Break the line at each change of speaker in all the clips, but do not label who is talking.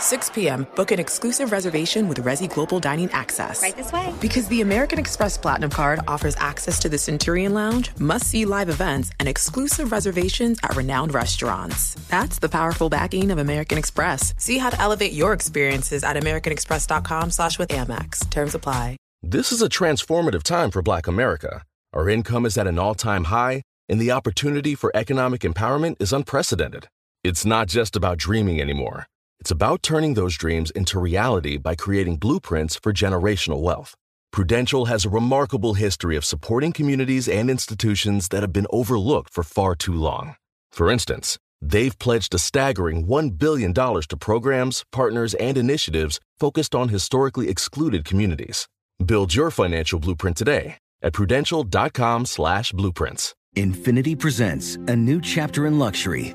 6 p.m., book an exclusive reservation with Resy Global Dining Access.
Right this way.
Because the American Express Platinum Card offers access to the Centurion Lounge, must see live events, and exclusive reservations at renowned restaurants. That's the powerful backing of American Express. See how to elevate your experiences at AmericanExpress.com slash with Amex. Terms apply.
This is a transformative time for Black America. Our income is at an all time high, and the opportunity for economic empowerment is unprecedented. It's not just about dreaming anymore. It's about turning those dreams into reality by creating blueprints for generational wealth. Prudential has a remarkable history of supporting communities and institutions that have been overlooked for far too long. For instance, they've pledged a staggering $1 billion to programs, partners, and initiatives focused on historically excluded communities. Build your financial blueprint today at prudential.com slash blueprints.
Infiniti presents a new chapter in luxury,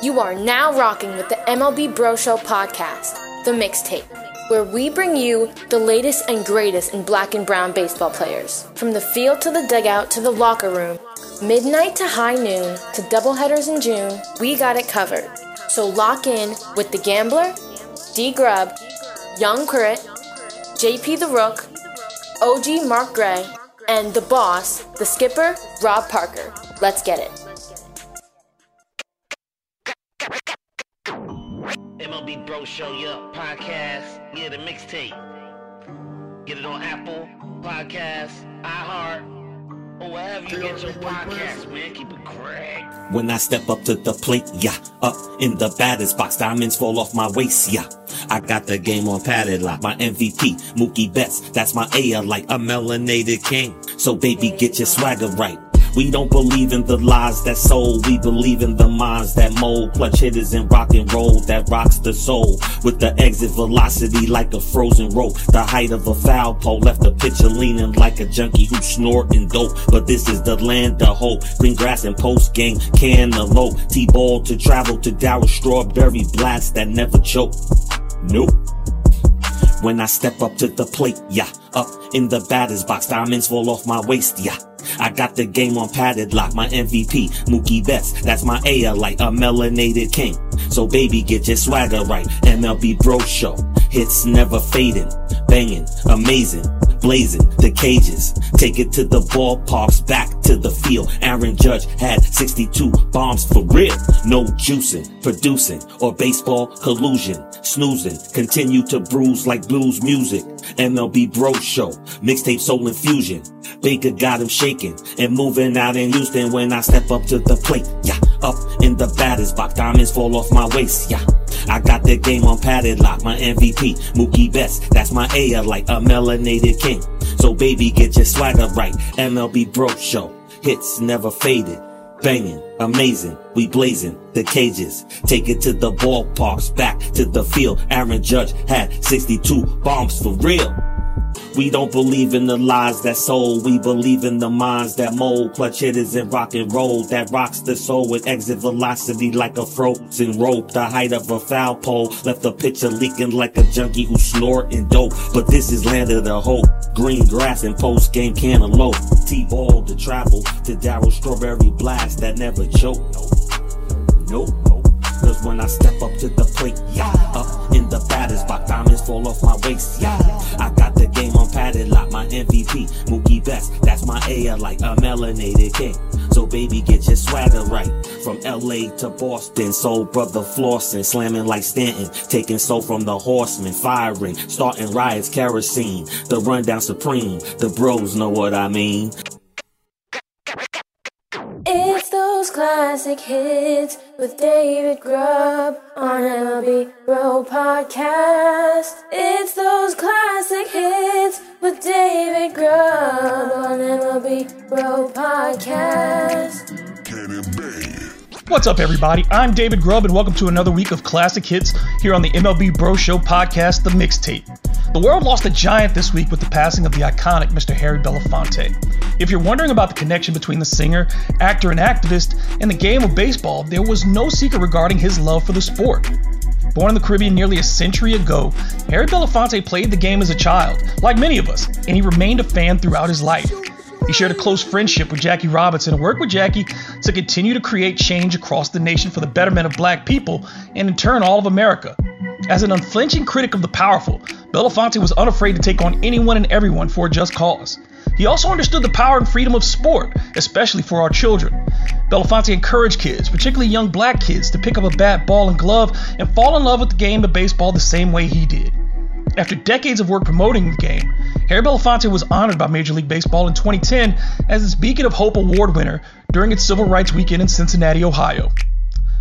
You are now rocking with the MLB Bro Show podcast, The Mixtape, where we bring you the latest and greatest in black and brown baseball players. From the field to the dugout to the locker room, midnight to high noon to doubleheaders in June, we got it covered. So lock in with The Gambler, D Grub, Young Chritt, JP the Rook, OG Mark Gray, and the boss, the skipper, Rob Parker. Let's get it.
MLB Bro Show, yeah, podcast, yeah, the mixtape. Get it on Apple Podcasts, iHeart, or wherever you get your podcasts, man. Keep it correct.
When I step up to the plate, yeah, up in the batter's box, diamonds fall off my waist, yeah. I got the game on padded lock, my MVP, Mookie Betts, that's my A like a melanated king. So baby, get your swagger right. We don't believe in the lies that sold. We believe in the minds that mold. Clutch hitters and rock and roll that rocks the soul. With the exit velocity like a frozen rope. The height of a foul pole left the pitcher leaning like a junkie who's snorting dope. But this is the land of hope. Green grass and post game cantaloupe. T-ball to travel to Darryl Strawberry blast that never choke. Nope. When I step up to the plate, yeah, up in the batter's box, diamonds fall off my waist, yeah. I got the game on padded lock, my MVP, Mookie Betts, that's my A like a melanated king. So baby, get your swagger right, MLB Bro Show, hits never fading, banging, amazing, blazing the cages. Take it to the ballparks, back to the field. Aaron Judge had 62 bombs for real. No juicing, producing, or baseball collusion. Snoozing, continue to bruise like blues music. MLB Bro Show, mixtape soul infusion. Baker got him shaking and moving out in Houston when I step up to the plate. Yeah, up in the batter's box, diamonds fall off my waist. Yeah. I got the game on padded lock, my MVP, Mookie Betts, that's my A like a melanated king. So baby, get your swagger right, MLB Bro Show, hits never faded, banging, amazing, we blazing the cages. Take it to the ballparks, back to the field. Aaron Judge had 62 bombs for real. We don't believe in the lies that sold. We believe in the minds that mold. Clutch hitters and rock and roll that rocks the soul with exit velocity like a frozen rope. The height of a foul pole left the pitcher leaking like a junkie who snorting dope. But this is land of the hope. Green grass and post game cantaloupe. T-ball to travel to Darryl Strawberry blast that never choke. Nope. Nope. Cause when I step up to the plate, yeah, up in the batter's box, diamonds fall off my waist, yeah. I got game on padded lock, my MVP, Mookie Betts. That's my A like a melanated king. So baby, get your swagger right. From LA to Boston, soul brother flossing, slamming like Stanton, taking soul from the horsemen, firing, starting riots, kerosene, the rundown supreme. The bros know what I mean.
Classic hits with David Grubb on MLB Bro Podcast. It's those classic hits with David Grubb on MLB Bro Podcast.
What's up, everybody? I'm David Grubb, and welcome to another week of classic hits here on the MLB Bro Show podcast, The Mixtape. The world lost a giant this week with the passing of the iconic Mr. Harry Belafonte. If you're wondering about the connection between the singer, actor, and activist and the game of baseball, there was no secret regarding his love for the sport. Born in the Caribbean nearly a century ago, Harry Belafonte played the game as a child, like many of us, and he remained a fan throughout his life. He shared a close friendship with Jackie Robinson and worked with Jackie to continue to create change across the nation for the betterment of black people and in turn all of America. As an unflinching critic of the powerful, Belafonte was unafraid to take on anyone and everyone for a just cause. He also understood the power and freedom of sport, especially for our children. Belafonte encouraged kids, particularly young black kids, to pick up a bat, ball, and glove and fall in love with the game of baseball the same way he did. After decades of work promoting the game, Harry Belafonte was honored by Major League Baseball in 2010 as its Beacon of Hope Award winner during its Civil Rights Weekend in Cincinnati, Ohio.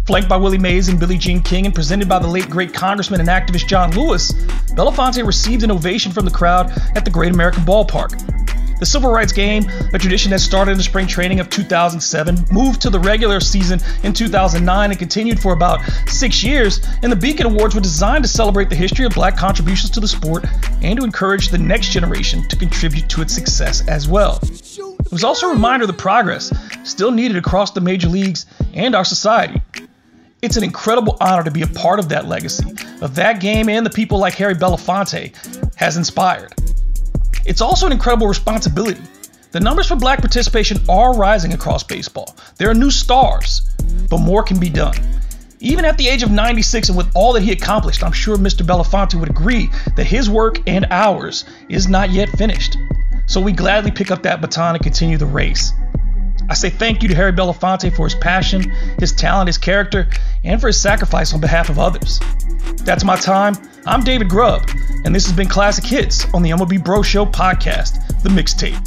Flanked by Willie Mays and Billie Jean King and presented by the late great Congressman and activist John Lewis, Belafonte received an ovation from the crowd at the Great American Ballpark. The Civil Rights Game, a tradition that started in the spring training of 2007, moved to the regular season in 2009 and continued for about six years, and the Beacon Awards were designed to celebrate the history of black contributions to the sport and to encourage the next generation to contribute to its success as well. It was also a reminder of the progress still needed across the major leagues and our society. It's an incredible honor to be a part of that legacy, of that game and the people like Harry Belafonte has inspired. It's also an incredible responsibility. The numbers for black participation are rising across baseball. There are new stars, but more can be done. Even at the age of 96 and with all that he accomplished, I'm sure Mr. Belafonte would agree that his work and ours is not yet finished. So we gladly pick up that baton and continue the race. I say thank you to Harry Belafonte for his passion, his talent, his character, and for his sacrifice on behalf of others. That's my time. I'm David Grubb, and this has been Classic Hits on the MLB Bro Show podcast, The Mixtape.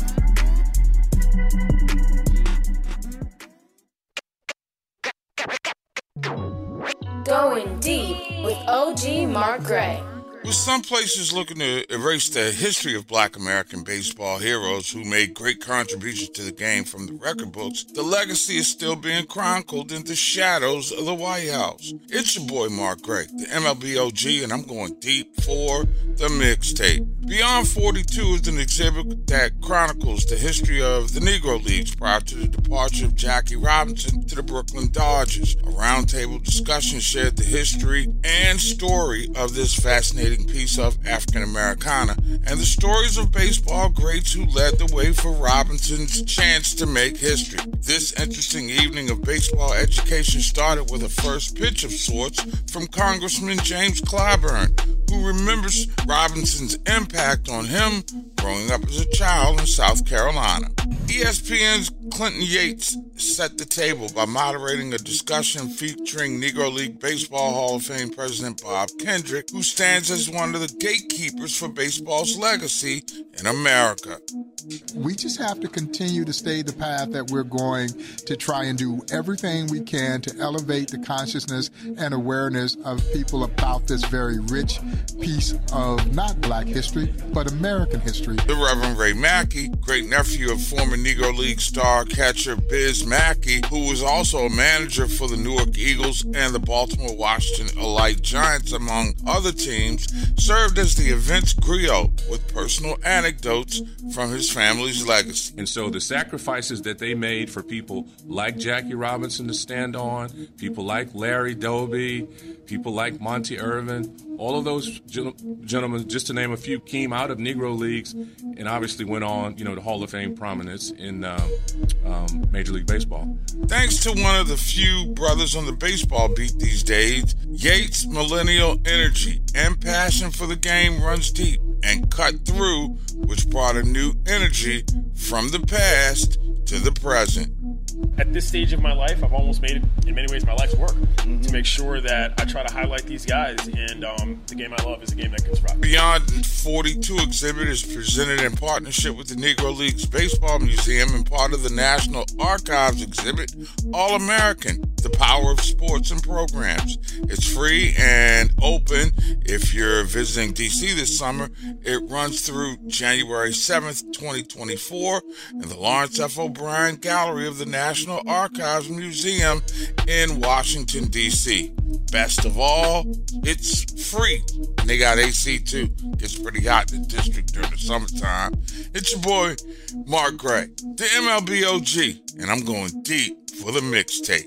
Going deep with OG Mark Gray.
With some places looking to erase the history of black American baseball heroes who made great contributions to the game from the record books, the legacy is still being chronicled in the shadows of the White House. It's your boy Mark Gray, the MLB OG, and I'm going deep for the mixtape. Beyond 42 is an exhibit that chronicles the history of the Negro Leagues prior to the departure of Jackie Robinson to the Brooklyn Dodgers. A roundtable discussion shared the history and story of this fascinating piece of African Americana and the stories of baseball greats who led the way for Robinson's chance to make history. This interesting evening of baseball education started with a first pitch of sorts from Congressman James Clyburn, who remembers Robinson's impact on him growing up as a child in South Carolina. ESPN's Clinton Yates set the table by moderating a discussion featuring Negro League Baseball Hall of Fame President Bob Kendrick, who stands as one of the gatekeepers for baseball's legacy in America.
We just have to continue to stay the path that we're going to try and do everything we can to elevate the consciousness and awareness of people about this very rich piece of not black history, but American history.
The Reverend Ray Mackey, great nephew of former Negro League star catcher Biz Mackey, who was also a manager for the Newark Eagles and the Baltimore Washington Elite Giants, among other teams, served as the event's griot with personal anecdotes from his family's legacy.
And so the sacrifices that they made for people like Jackie Robinson to stand on, people like Larry Doby, people like Monte Irvin, all of those gentlemen, just to name a few, came out of Negro leagues and obviously went on, you know, to Hall of Fame prominence in uh, um, Major League Baseball.
Thanks to one of the few brothers on the baseball beat these days, Yates' millennial energy and passion for the game runs deep and cut through, which brought a new energy from the past to the present
at this stage of my life, I've almost made it in many ways my life's work mm-hmm. to make sure that I try to highlight these guys. And um, the game I love is a game that can survive.
Beyond 42 exhibit is presented in partnership with the Negro Leagues Baseball Museum and part of the National Archives exhibit, All American The Power of Sports and Programs. It's free and open if you're visiting DC this summer. It runs through January 7th, 2024, in the Lawrence F. O'Brien Gallery of the National Archives Museum in Washington, D.C. Best of all, it's free. And they got AC too. Gets pretty hot in the district during the summertime. It's your boy, Mark Gray, the MLB OG, and I'm going deep for the mixtape.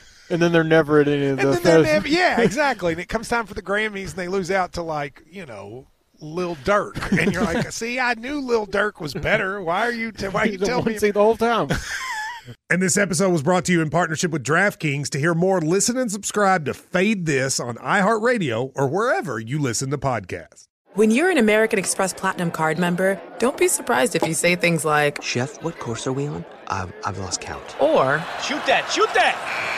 And then they're never at any of
the. Never, yeah, exactly. And it comes time for the Grammys, and they lose out to like you know Lil Durk, and you're like, see, I knew Lil Durk was better. Why are you? T- why are you telling me?
the whole time.
And this episode was brought to you in partnership with DraftKings. To hear more, listen and subscribe to Fade This on iHeartRadio or wherever you listen to podcasts.
When you're an American Express Platinum card member, don't be surprised if you say things like,
Chef, what course are we on? I've, I've lost count.
Or,
Shoot that, shoot that!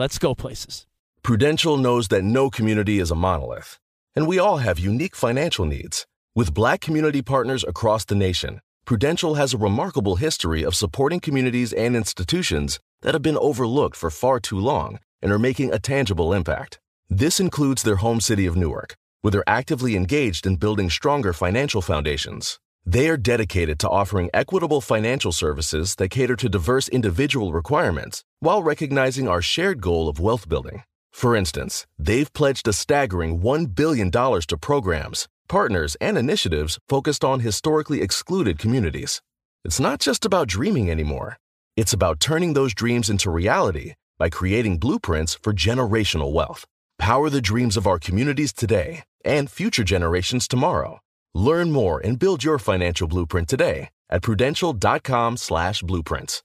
Let's go places.
Prudential knows that no community is a monolith, and we all have unique financial needs. With black community partners across the nation, Prudential has a remarkable history of supporting communities and institutions that have been overlooked for far too long and are making a tangible impact. This includes their home city of Newark, where they're actively engaged in building stronger financial foundations. They are dedicated to offering equitable financial services that cater to diverse individual requirements while recognizing our shared goal of wealth building. For instance, they've pledged a staggering $1 billion to programs, partners, and initiatives focused on historically excluded communities. It's not just about dreaming anymore, it's about turning those dreams into reality by creating blueprints for generational wealth. Power the dreams of our communities today and future generations tomorrow Learn more and build your financial blueprint today at prudential.com slash blueprints.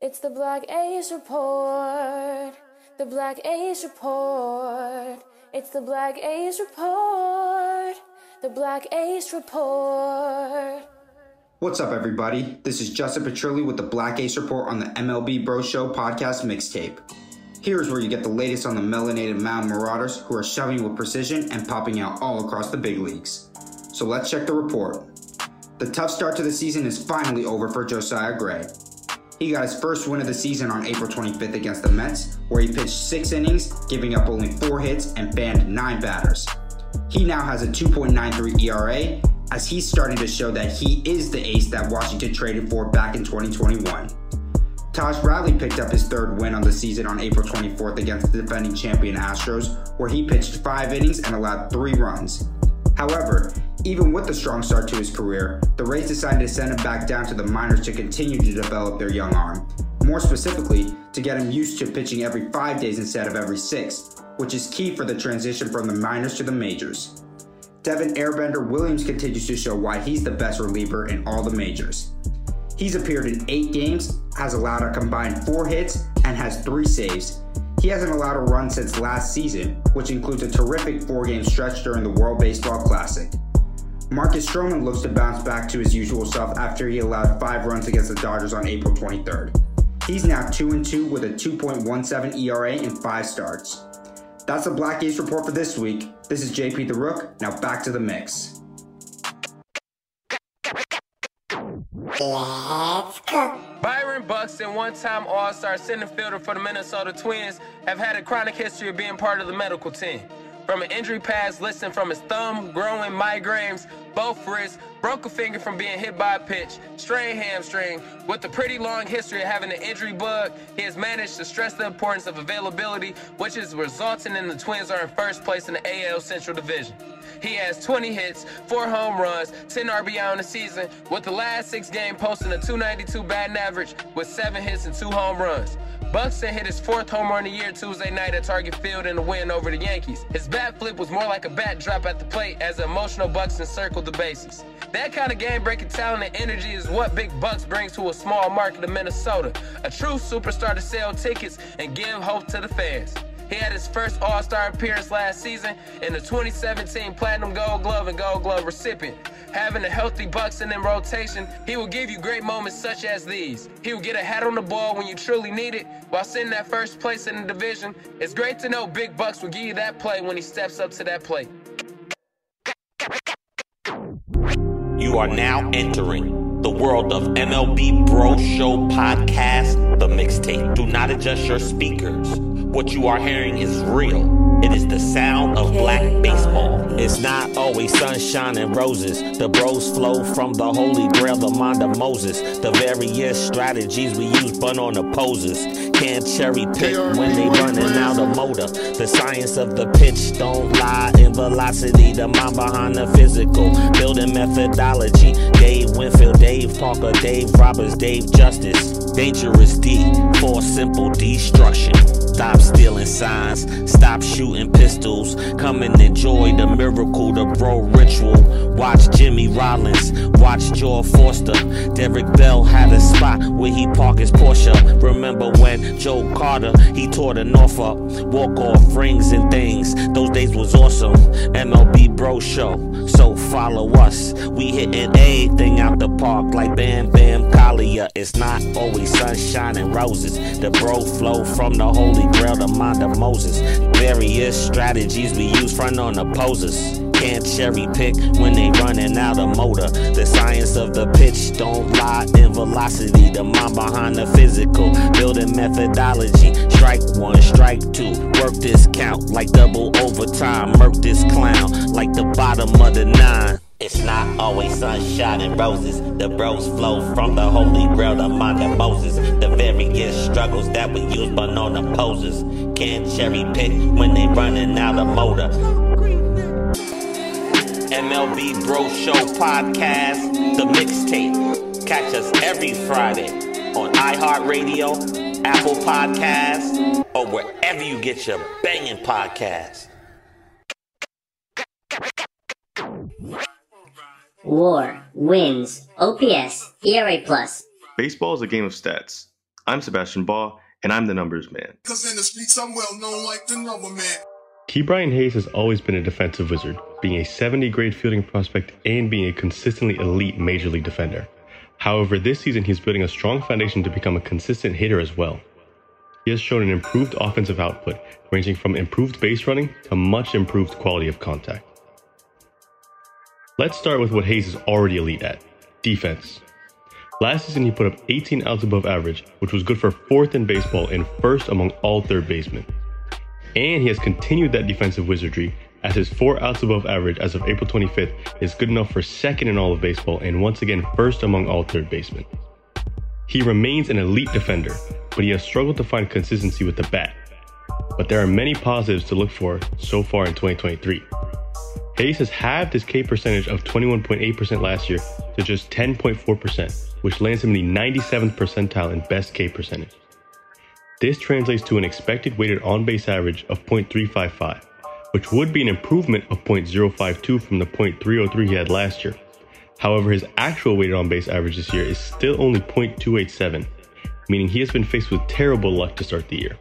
It's the Black Ace Report. The Black Ace Report. It's the Black Ace Report. The Black Ace Report.
What's up, everybody? This is Justin Petrilli with the Black Ace Report on the MLB Bro Show podcast mixtape. Here's where you get the latest on the melanated mound marauders who are shoving with precision and popping out all across the big leagues. So let's check the report. The tough start to the season is finally over for Josiah Gray. He got his first win of the season on April 25th against the Mets, where he pitched six innings, giving up only four hits and banned nine batters. He now has a 2.93 ERA, as he's starting to show that he is the ace that Washington traded for back in 2021. Taj Bradley picked up his third win on the season on April 24th against the defending champion Astros, where he pitched five innings and allowed three runs. However, even with the strong start to his career, the Rays decided to send him back down to the minors to continue to develop their young arm. More specifically, to get him used to pitching every five days instead of every six, which is key for the transition from the minors to the majors. Devin Airbender Williams continues to show why he's the best reliever in all the majors. He's appeared in eight games, has allowed a combined four hits, and has three saves. He hasn't allowed a run since last season, which includes a terrific four game stretch during the World Baseball Classic. Marcus Stroman looks to bounce back to his usual self after he allowed five runs against the Dodgers on April 23rd. He's now 2 and 2 with a 2.17 ERA in five starts. That's the Black Ace report for this week. This is JP the Rook. Now back to the mix.
Let's cook. Byron Buxton, one time All Star center fielder for the Minnesota Twins, have had a chronic history of being part of the medical team. From an injury past listing from his thumb, growing migraines, both wrists, broke a finger from being hit by a pitch, strained hamstring. With a pretty long history of having an injury bug, he has managed to stress the importance of availability, which is resulting in the Twins are in first place in the AL Central Division. He has 20 hits, 4 home runs, 10 RBI on the season, with the last six games posting a 292 batting average with 7 hits and 2 home runs. Buxton hit his fourth home run of the year Tuesday night at Target Field in a win over the Yankees. His bat flip was more like a bat drop at the plate as emotional Buxton circled the bases. That kind of game-breaking talent and energy is what Big Bucks brings to a small market of Minnesota. A true superstar to sell tickets and give hope to the fans. He had his first All Star appearance last season and the 2017 Platinum Gold Glove and Gold Glove recipient. Having a healthy Buxton in rotation, he will give you great moments such as these. He will get a hat on the ball when you truly need it while sitting at first place in the division. It's great to know Big Bucks will give you that play when he steps up to that plate.
You are now entering the world of MLB Bro Show podcast, the mixtape. Do not adjust your speakers. What you are hearing is real. It is the sound of black baseball. It's not always sunshine and roses. The bros flow from the holy grail, the mind of Moses. The various strategies we use, but on opposers. Can't cherry pick when they running out of motor. The science of the pitch don't lie in velocity. The mind behind the physical. Building methodology. Dave Winfield, Dave Parker, Dave Roberts, Dave Justice. Dangerous D for simple destruction. Stop stealing signs, stop shooting pistols. Come and enjoy the miracle, the bro ritual. Watch Jimmy Rollins, watch Joe Forster. Derek Bell had a spot where he parked his Porsche. Remember when Joe Carter, he tore the North up. walk off rings and things. Those days was awesome. MLB Bro Show, so follow us. We hitting everything out the park like Bam Bam Kalia. It's not always sunshine and roses. The bro flow from the holy grail, the mind of Moses. Various strategies we use front on opposers. Can't cherry pick when they running out of motor. The science of the pitch don't lie in velocity. The mind behind the physical, building methodology. Strike one, strike two, work this count like double overtime. Murk this clown like the bottom of the nine. Sunshine and roses. The bros flow from the holy grail, the mind of Moses. The various struggles that we use, but no opposers. Can't cherry pick when they running out of motor. MLB Bro Show Podcast, the mixtape. Catch us every Friday on iHeartRadio, Apple Podcasts, or wherever you get your banging podcasts.
War, wins, OPS, ERA plus.
Baseball is a game of stats. I'm Sebastian Baugh, and I'm the numbers man.
Cause in the streets I'm well known like the number man.
Ke'Bryan Hayes has always been a defensive wizard, being a 70 grade fielding prospect and being a consistently elite major league defender. However, this season he's building a strong foundation to become a consistent hitter as well. He has shown an improved offensive output, ranging from improved base running to much improved quality of contact. Let's start with what Hayes is already elite at defense. Last season, he put up 18 outs above average, which was good for fourth in baseball and first among all third basemen. And he has continued that defensive wizardry, as his four outs above average as of April 25th is good enough for second in all of baseball and once again first among all third basemen. He remains an elite defender, but he has struggled to find consistency with the bat. But there are many positives to look for so far in 2023. Has halved his K percentage of 21.8% last year to just 10.4%, which lands him in the 97th percentile in best K percentage. This translates to an expected weighted on base average of .355, which would be an improvement of .052 from the .303 he had last year. However, his actual weighted on base average this year is still only .287, meaning he has been faced with terrible luck to start the year.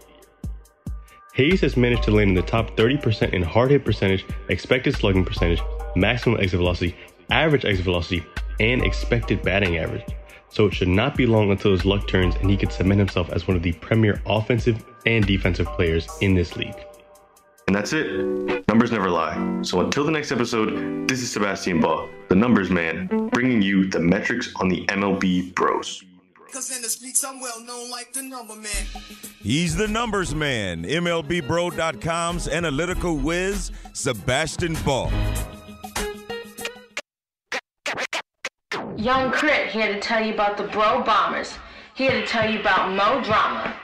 Hayes has managed to land in the top 30% in hard hit percentage, expected slugging percentage, maximum exit velocity, average exit velocity, and expected batting average. So it should not be long until his luck turns and he can cement himself as one of the premier offensive and defensive players in this league. And that's it. Numbers never lie. So until the next episode, this is Sebastian Baugh, the numbers man, bringing you the metrics on the MLB Bros.
Cause in the streets I'm well known like the number man.
He's the numbers man, MLBBro.com's analytical whiz, Sebastian Baugh.
Young Chritt here to tell you about the Bro Bombers. Here to tell you about Mo Drama.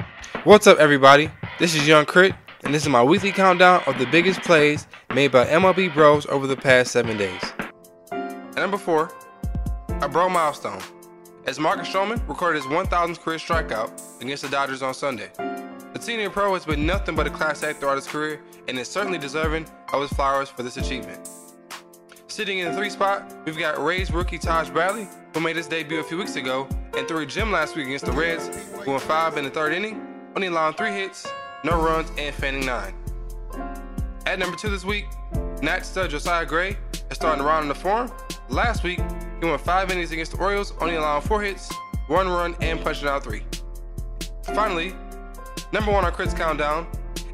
What's up, everybody? This is Young Chritt, and this is my weekly countdown of the biggest plays made by MLB Bros over the past seven days. At number four, a Bro milestone, as Marcus Stroman recorded his 1,000th career strikeout against the Dodgers on Sunday. The senior pro has been nothing but a class act throughout his career and is certainly deserving of his flowers for this achievement. Sitting in the three spot, we've got Rays rookie Taj Bradley, who made his debut a few weeks ago and threw a gem last week against the Reds, who won five in the third inning, only allowing three hits, no runs, and fanning nine. At number two this week, Nat stud Josiah Gray is starting to round in the form. Last week, he went five innings against the Orioles, only allowing four hits, one run, and punching out three. Finally, number one on Chritt's countdown,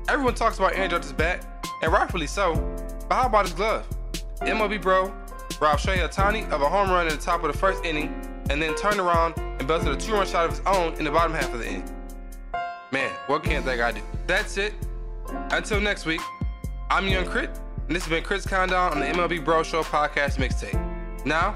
everyone talks about Aaron Judge's bat, and rightfully so, but how about his glove? MLB bro robbed Shohei Ohtani of a home run in the top of the first inning, and then turned around and belted a two-run shot of his own in the bottom half of the inning. Man, what can't that guy do? That's it. Until next week, I'm Young Chritt, and this has been Chritt's Countdown on the MLB Bro Show podcast mixtape. Now,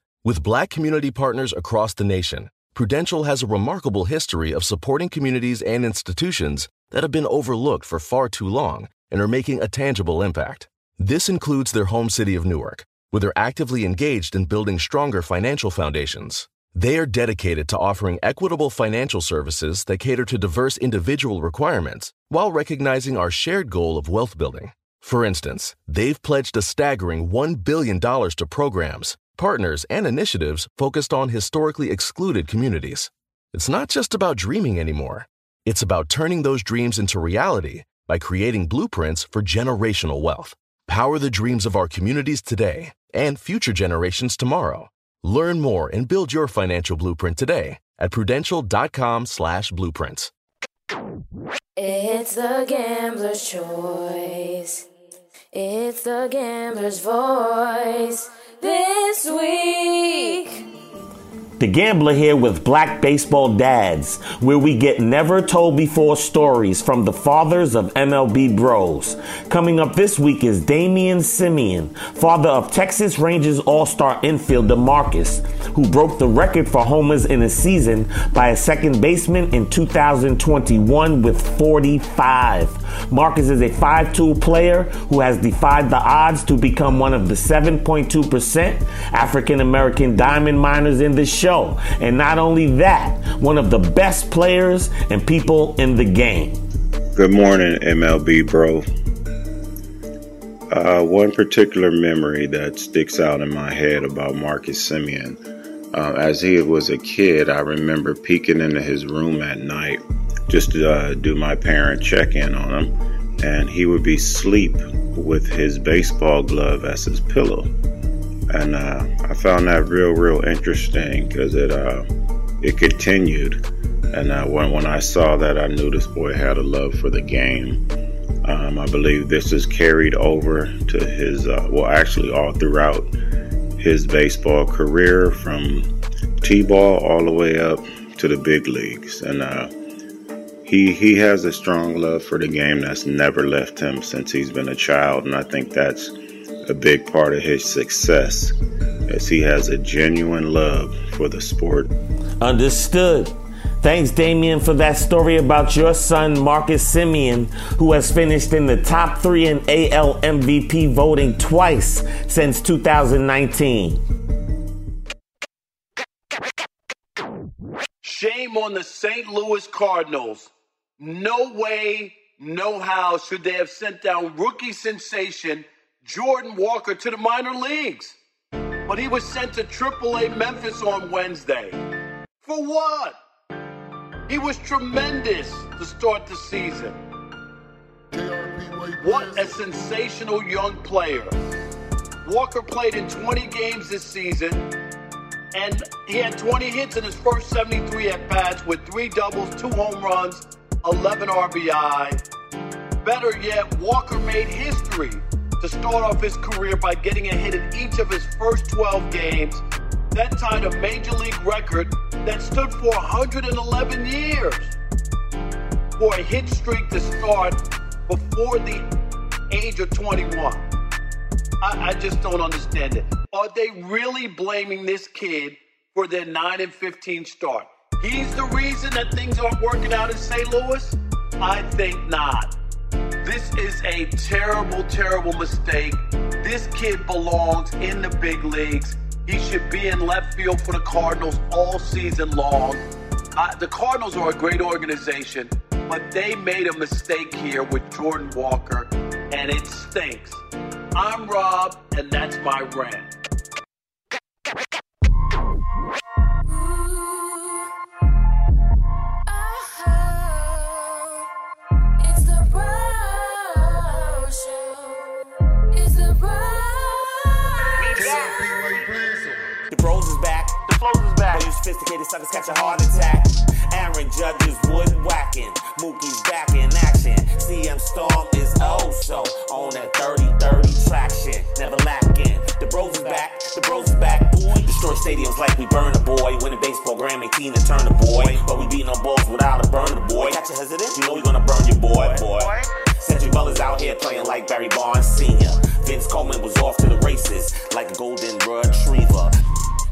With black community partners across the nation, Prudential has a remarkable history of supporting communities and institutions that have been overlooked for far too long and are making a tangible impact. This includes their home city of Newark, where they're actively engaged in building stronger financial foundations. They are dedicated to offering equitable financial services that cater to diverse individual requirements while recognizing our shared goal of wealth building. For instance, they've pledged a staggering $1 billion to programs, partners, and initiatives focused on historically excluded communities. It's not just about dreaming anymore, it's about turning those dreams into reality by creating blueprints for generational wealth. Power the dreams of our communities today and future generations tomorrow. Learn more and build your financial blueprint today at prudential.com/slash blueprints.
It's the gambler's choice. It's the gambler's voice this week.
The Gambler here with Black Baseball Dads, where we get never told before stories from the fathers of MLB Bros. Coming up this week is Damien Semien, father of Texas Rangers All Star infielder Marcus, who broke the record for homers in a season by a second baseman in 2021 with 45. Marcus is a five tool player who has defied the odds to become one of the 7.2% African American diamond miners in this show. And not only that, one of the best players and people in the game.
Good morning, MLB bro. Uh, one particular memory that sticks out in my head about Marcus Semien. Uh, as he was a kid, I remember peeking into his room at night just uh, do my parent check in on him, and he would be asleep with his baseball glove as his pillow and uh, I found that real, real interesting because it uh, it continued. And uh, when when I saw that, I knew this boy had a love for the game. Um, I believe this is carried over to his uh, well, actually all throughout his baseball career, from t-ball all the way up to the big leagues, and uh, he he has a strong love for the game that's never left him since he's been a child, and I think that's a big part of his success as he has a genuine love for the sport.
Understood. Thanks, Damien, for that story about your son, Marcus Semien, who has finished in the top three in AL MVP voting twice since 2019.
Shame on the St. Louis Cardinals. No way, no how should they have sent down rookie sensation Jordan Walker to the minor leagues. But he was sent to AAA Memphis on Wednesday. For what? He was tremendous to start the season. What a sensational young player. Walker played in 20 games this season, and he had 20 hits in his first 73 at bats with three doubles, two home runs, 11 RBI. Better yet, Walker made history to start off his career by getting a hit in each of his first 12 games. That tied a major league record that stood for 111 years for a hit streak to start before the age of 21. I, I just don't understand it. Are they really blaming this kid for their 9 and 15 start? He's the reason that things aren't working out in St. Louis? I think not. This is a terrible, terrible mistake. This kid belongs in the big leagues. He should be in left field for the Cardinals all season long. Uh, the Cardinals are a great organization, but they made a mistake here with Jordan Walker, and it stinks. I'm Rob, and that's my rant.
The
bros is back. The flows is back. All you sophisticated suckers catch a heart attack. Aaron Judge is wood whacking. Mookie's back in action. CM Storm is also on that 30-30 traction. Never lacking. The bros is back. The bros is back. Boy. Destroy stadiums like we burn a boy. Win a baseball Grammy, Tina Turner boy. But we beating on balls without a burner boy. Catch a hesitant. You know we gonna burn your boy, boy. Cedric Butler's out here playing like Barry Bonds Sr. Vince Coleman was off to the races like a golden retriever.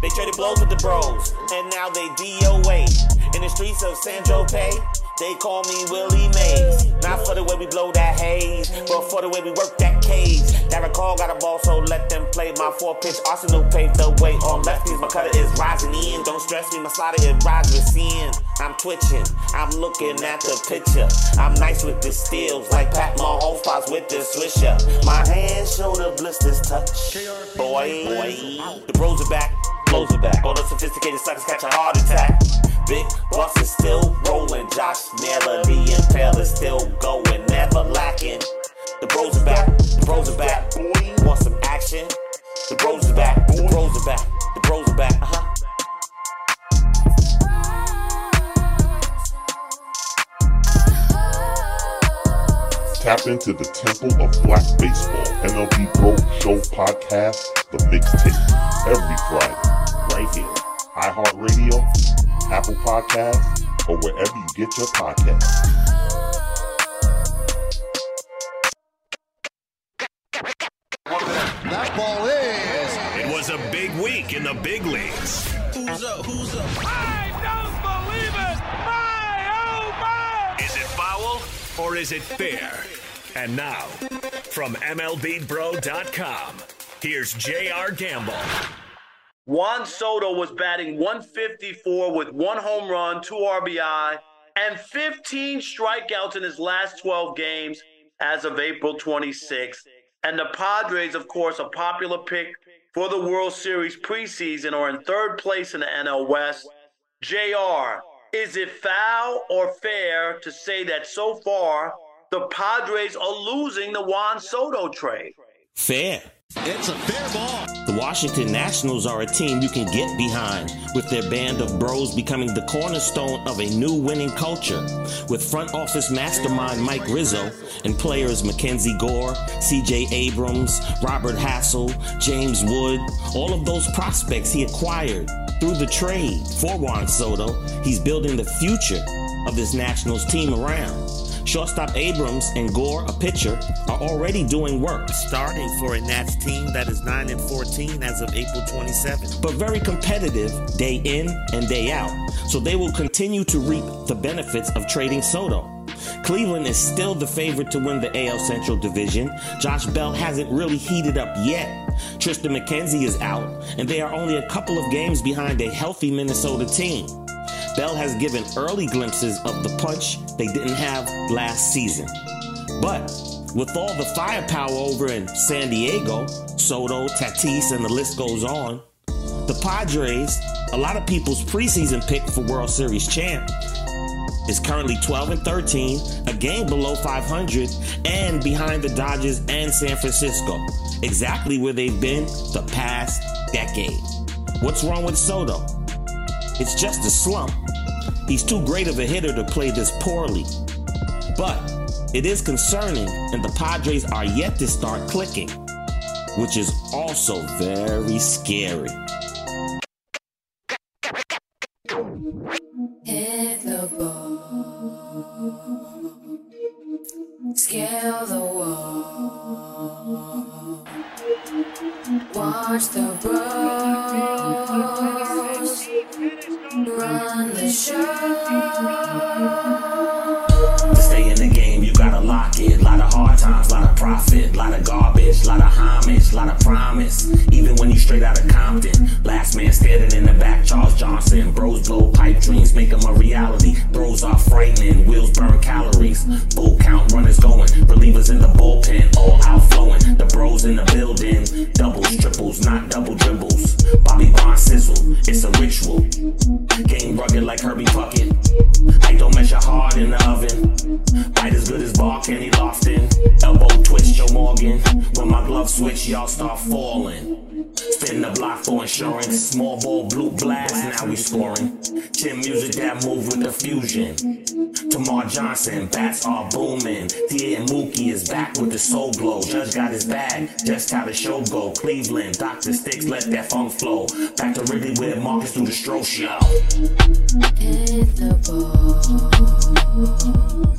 They traded blows with the bros, and now they DOA. In the streets of San Jose, they call me Willie Mays. Not for the way we blow that haze, but for the way we work that cage. Derek Hall got a ball, so let them play my four pitch. Arsenal paved the way on lefties. My cutter is rising in. Don't stress me, my slider is rising in. I'm twitching, I'm looking at the picture. I'm nice with the steals, like Pat Mahomes with the swisher. My hands show the blisters touch. Boy, boy. the bros are back, blows are back. All the sophisticated suckers catch a heart attack. Big Bucks is still rolling. Josh Naylor, the Impale is still going, never lacking. The bros are back, the bros are back. Want some action? The bros are back, the bros are back, the bros are back. Uh-huh.
Tap into the Temple of Black Baseball MLB Bro Show podcast, The Mixtape, every Friday, right here. iHeartRadio, Apple Podcasts, or wherever you get your podcasts.
That ball is. It was a big week in the big leagues.
Who's up? Who's up?
I don't believe it! My, oh my! Is it foul or is it fair? And now, from MLBBro.com, here's J.R. Gamble.
Juan Soto was batting 154 with one home run, two RBI, and 15 strikeouts in his last 12 games as of April 26th. And the Padres, of course, a popular pick for the World Series preseason, are in third place in the NL West. JR, is it foul or fair to say that so far the Padres are losing the Juan Soto trade?
Fair.
It's a fair ball.
Washington Nationals are a team you can get behind, with their band of bros becoming the cornerstone of a new winning culture. With front office mastermind Mike Rizzo and players Mackenzie Gore, CJ Abrams, Robert Hassell, James Wood, all of those prospects he acquired through the trade for Juan Soto, he's building the future of this Nationals team around. Shortstop Abrams and Gore, a pitcher, are already doing work, starting for a Nats team that is 9 and 14 as of April 27, but very competitive day in and day out. So they will continue to reap the benefits of trading Soto. Cleveland is still the favorite to win the AL Central Division. Josh Bell hasn't really heated up yet. Triston McKenzie is out, and they are only a couple of games behind a healthy Minnesota team. Bell has given early glimpses of the punch they didn't have last season. But with all the firepower over in San Diego, Soto, Tatis, and the list goes on, the Padres, a lot of people's preseason pick for World Series champ, is currently 12 and 13, a game below 500, and behind the Dodgers and San Francisco, exactly where they've been the past decade. What's wrong with Soto? It's just a slump. He's too great of a hitter to play this poorly. But it is concerning, and the Padres are yet to start clicking, which is also very scary.
Hit the ball. Scale the wall. Watch the bros.
To stay in the game, you gotta lock it. Lot of hard times, lot of profit, lot of garbage, lot of homage, lot of promise. Even when you straight out of Compton, last man standing in the back, Charles Johnson, bros blow pipe dreams, make them a reality. Throws are frightening, wheels burn calories. Full count runners going, relievers in the bullpen, all outflowing. The bros in the building, doubles, triples, not double rugged like Kirby Puckett. I don't measure hard in the oven. Bite as good as Bar Kenny Lofton. Elbow When my gloves switch, y'all start falling. Spin the block for insurance. Small ball, blue blast, now we scoring. Chin music that move with the fusion. Tamar Johnson, bats are booming. And Mookie is back with the soul glow. Judge got his bag, just how the show go. Cleveland, Dr. Sticks, let that funk flow. Back to Wrigley with Marcus through the stroke show.
Hit the ball.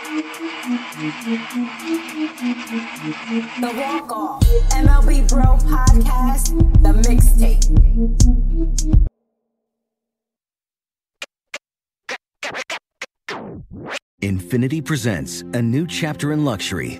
the
Walk Off, MLB Bro Podcast, The Mixtape.
Infiniti presents a new chapter in luxury,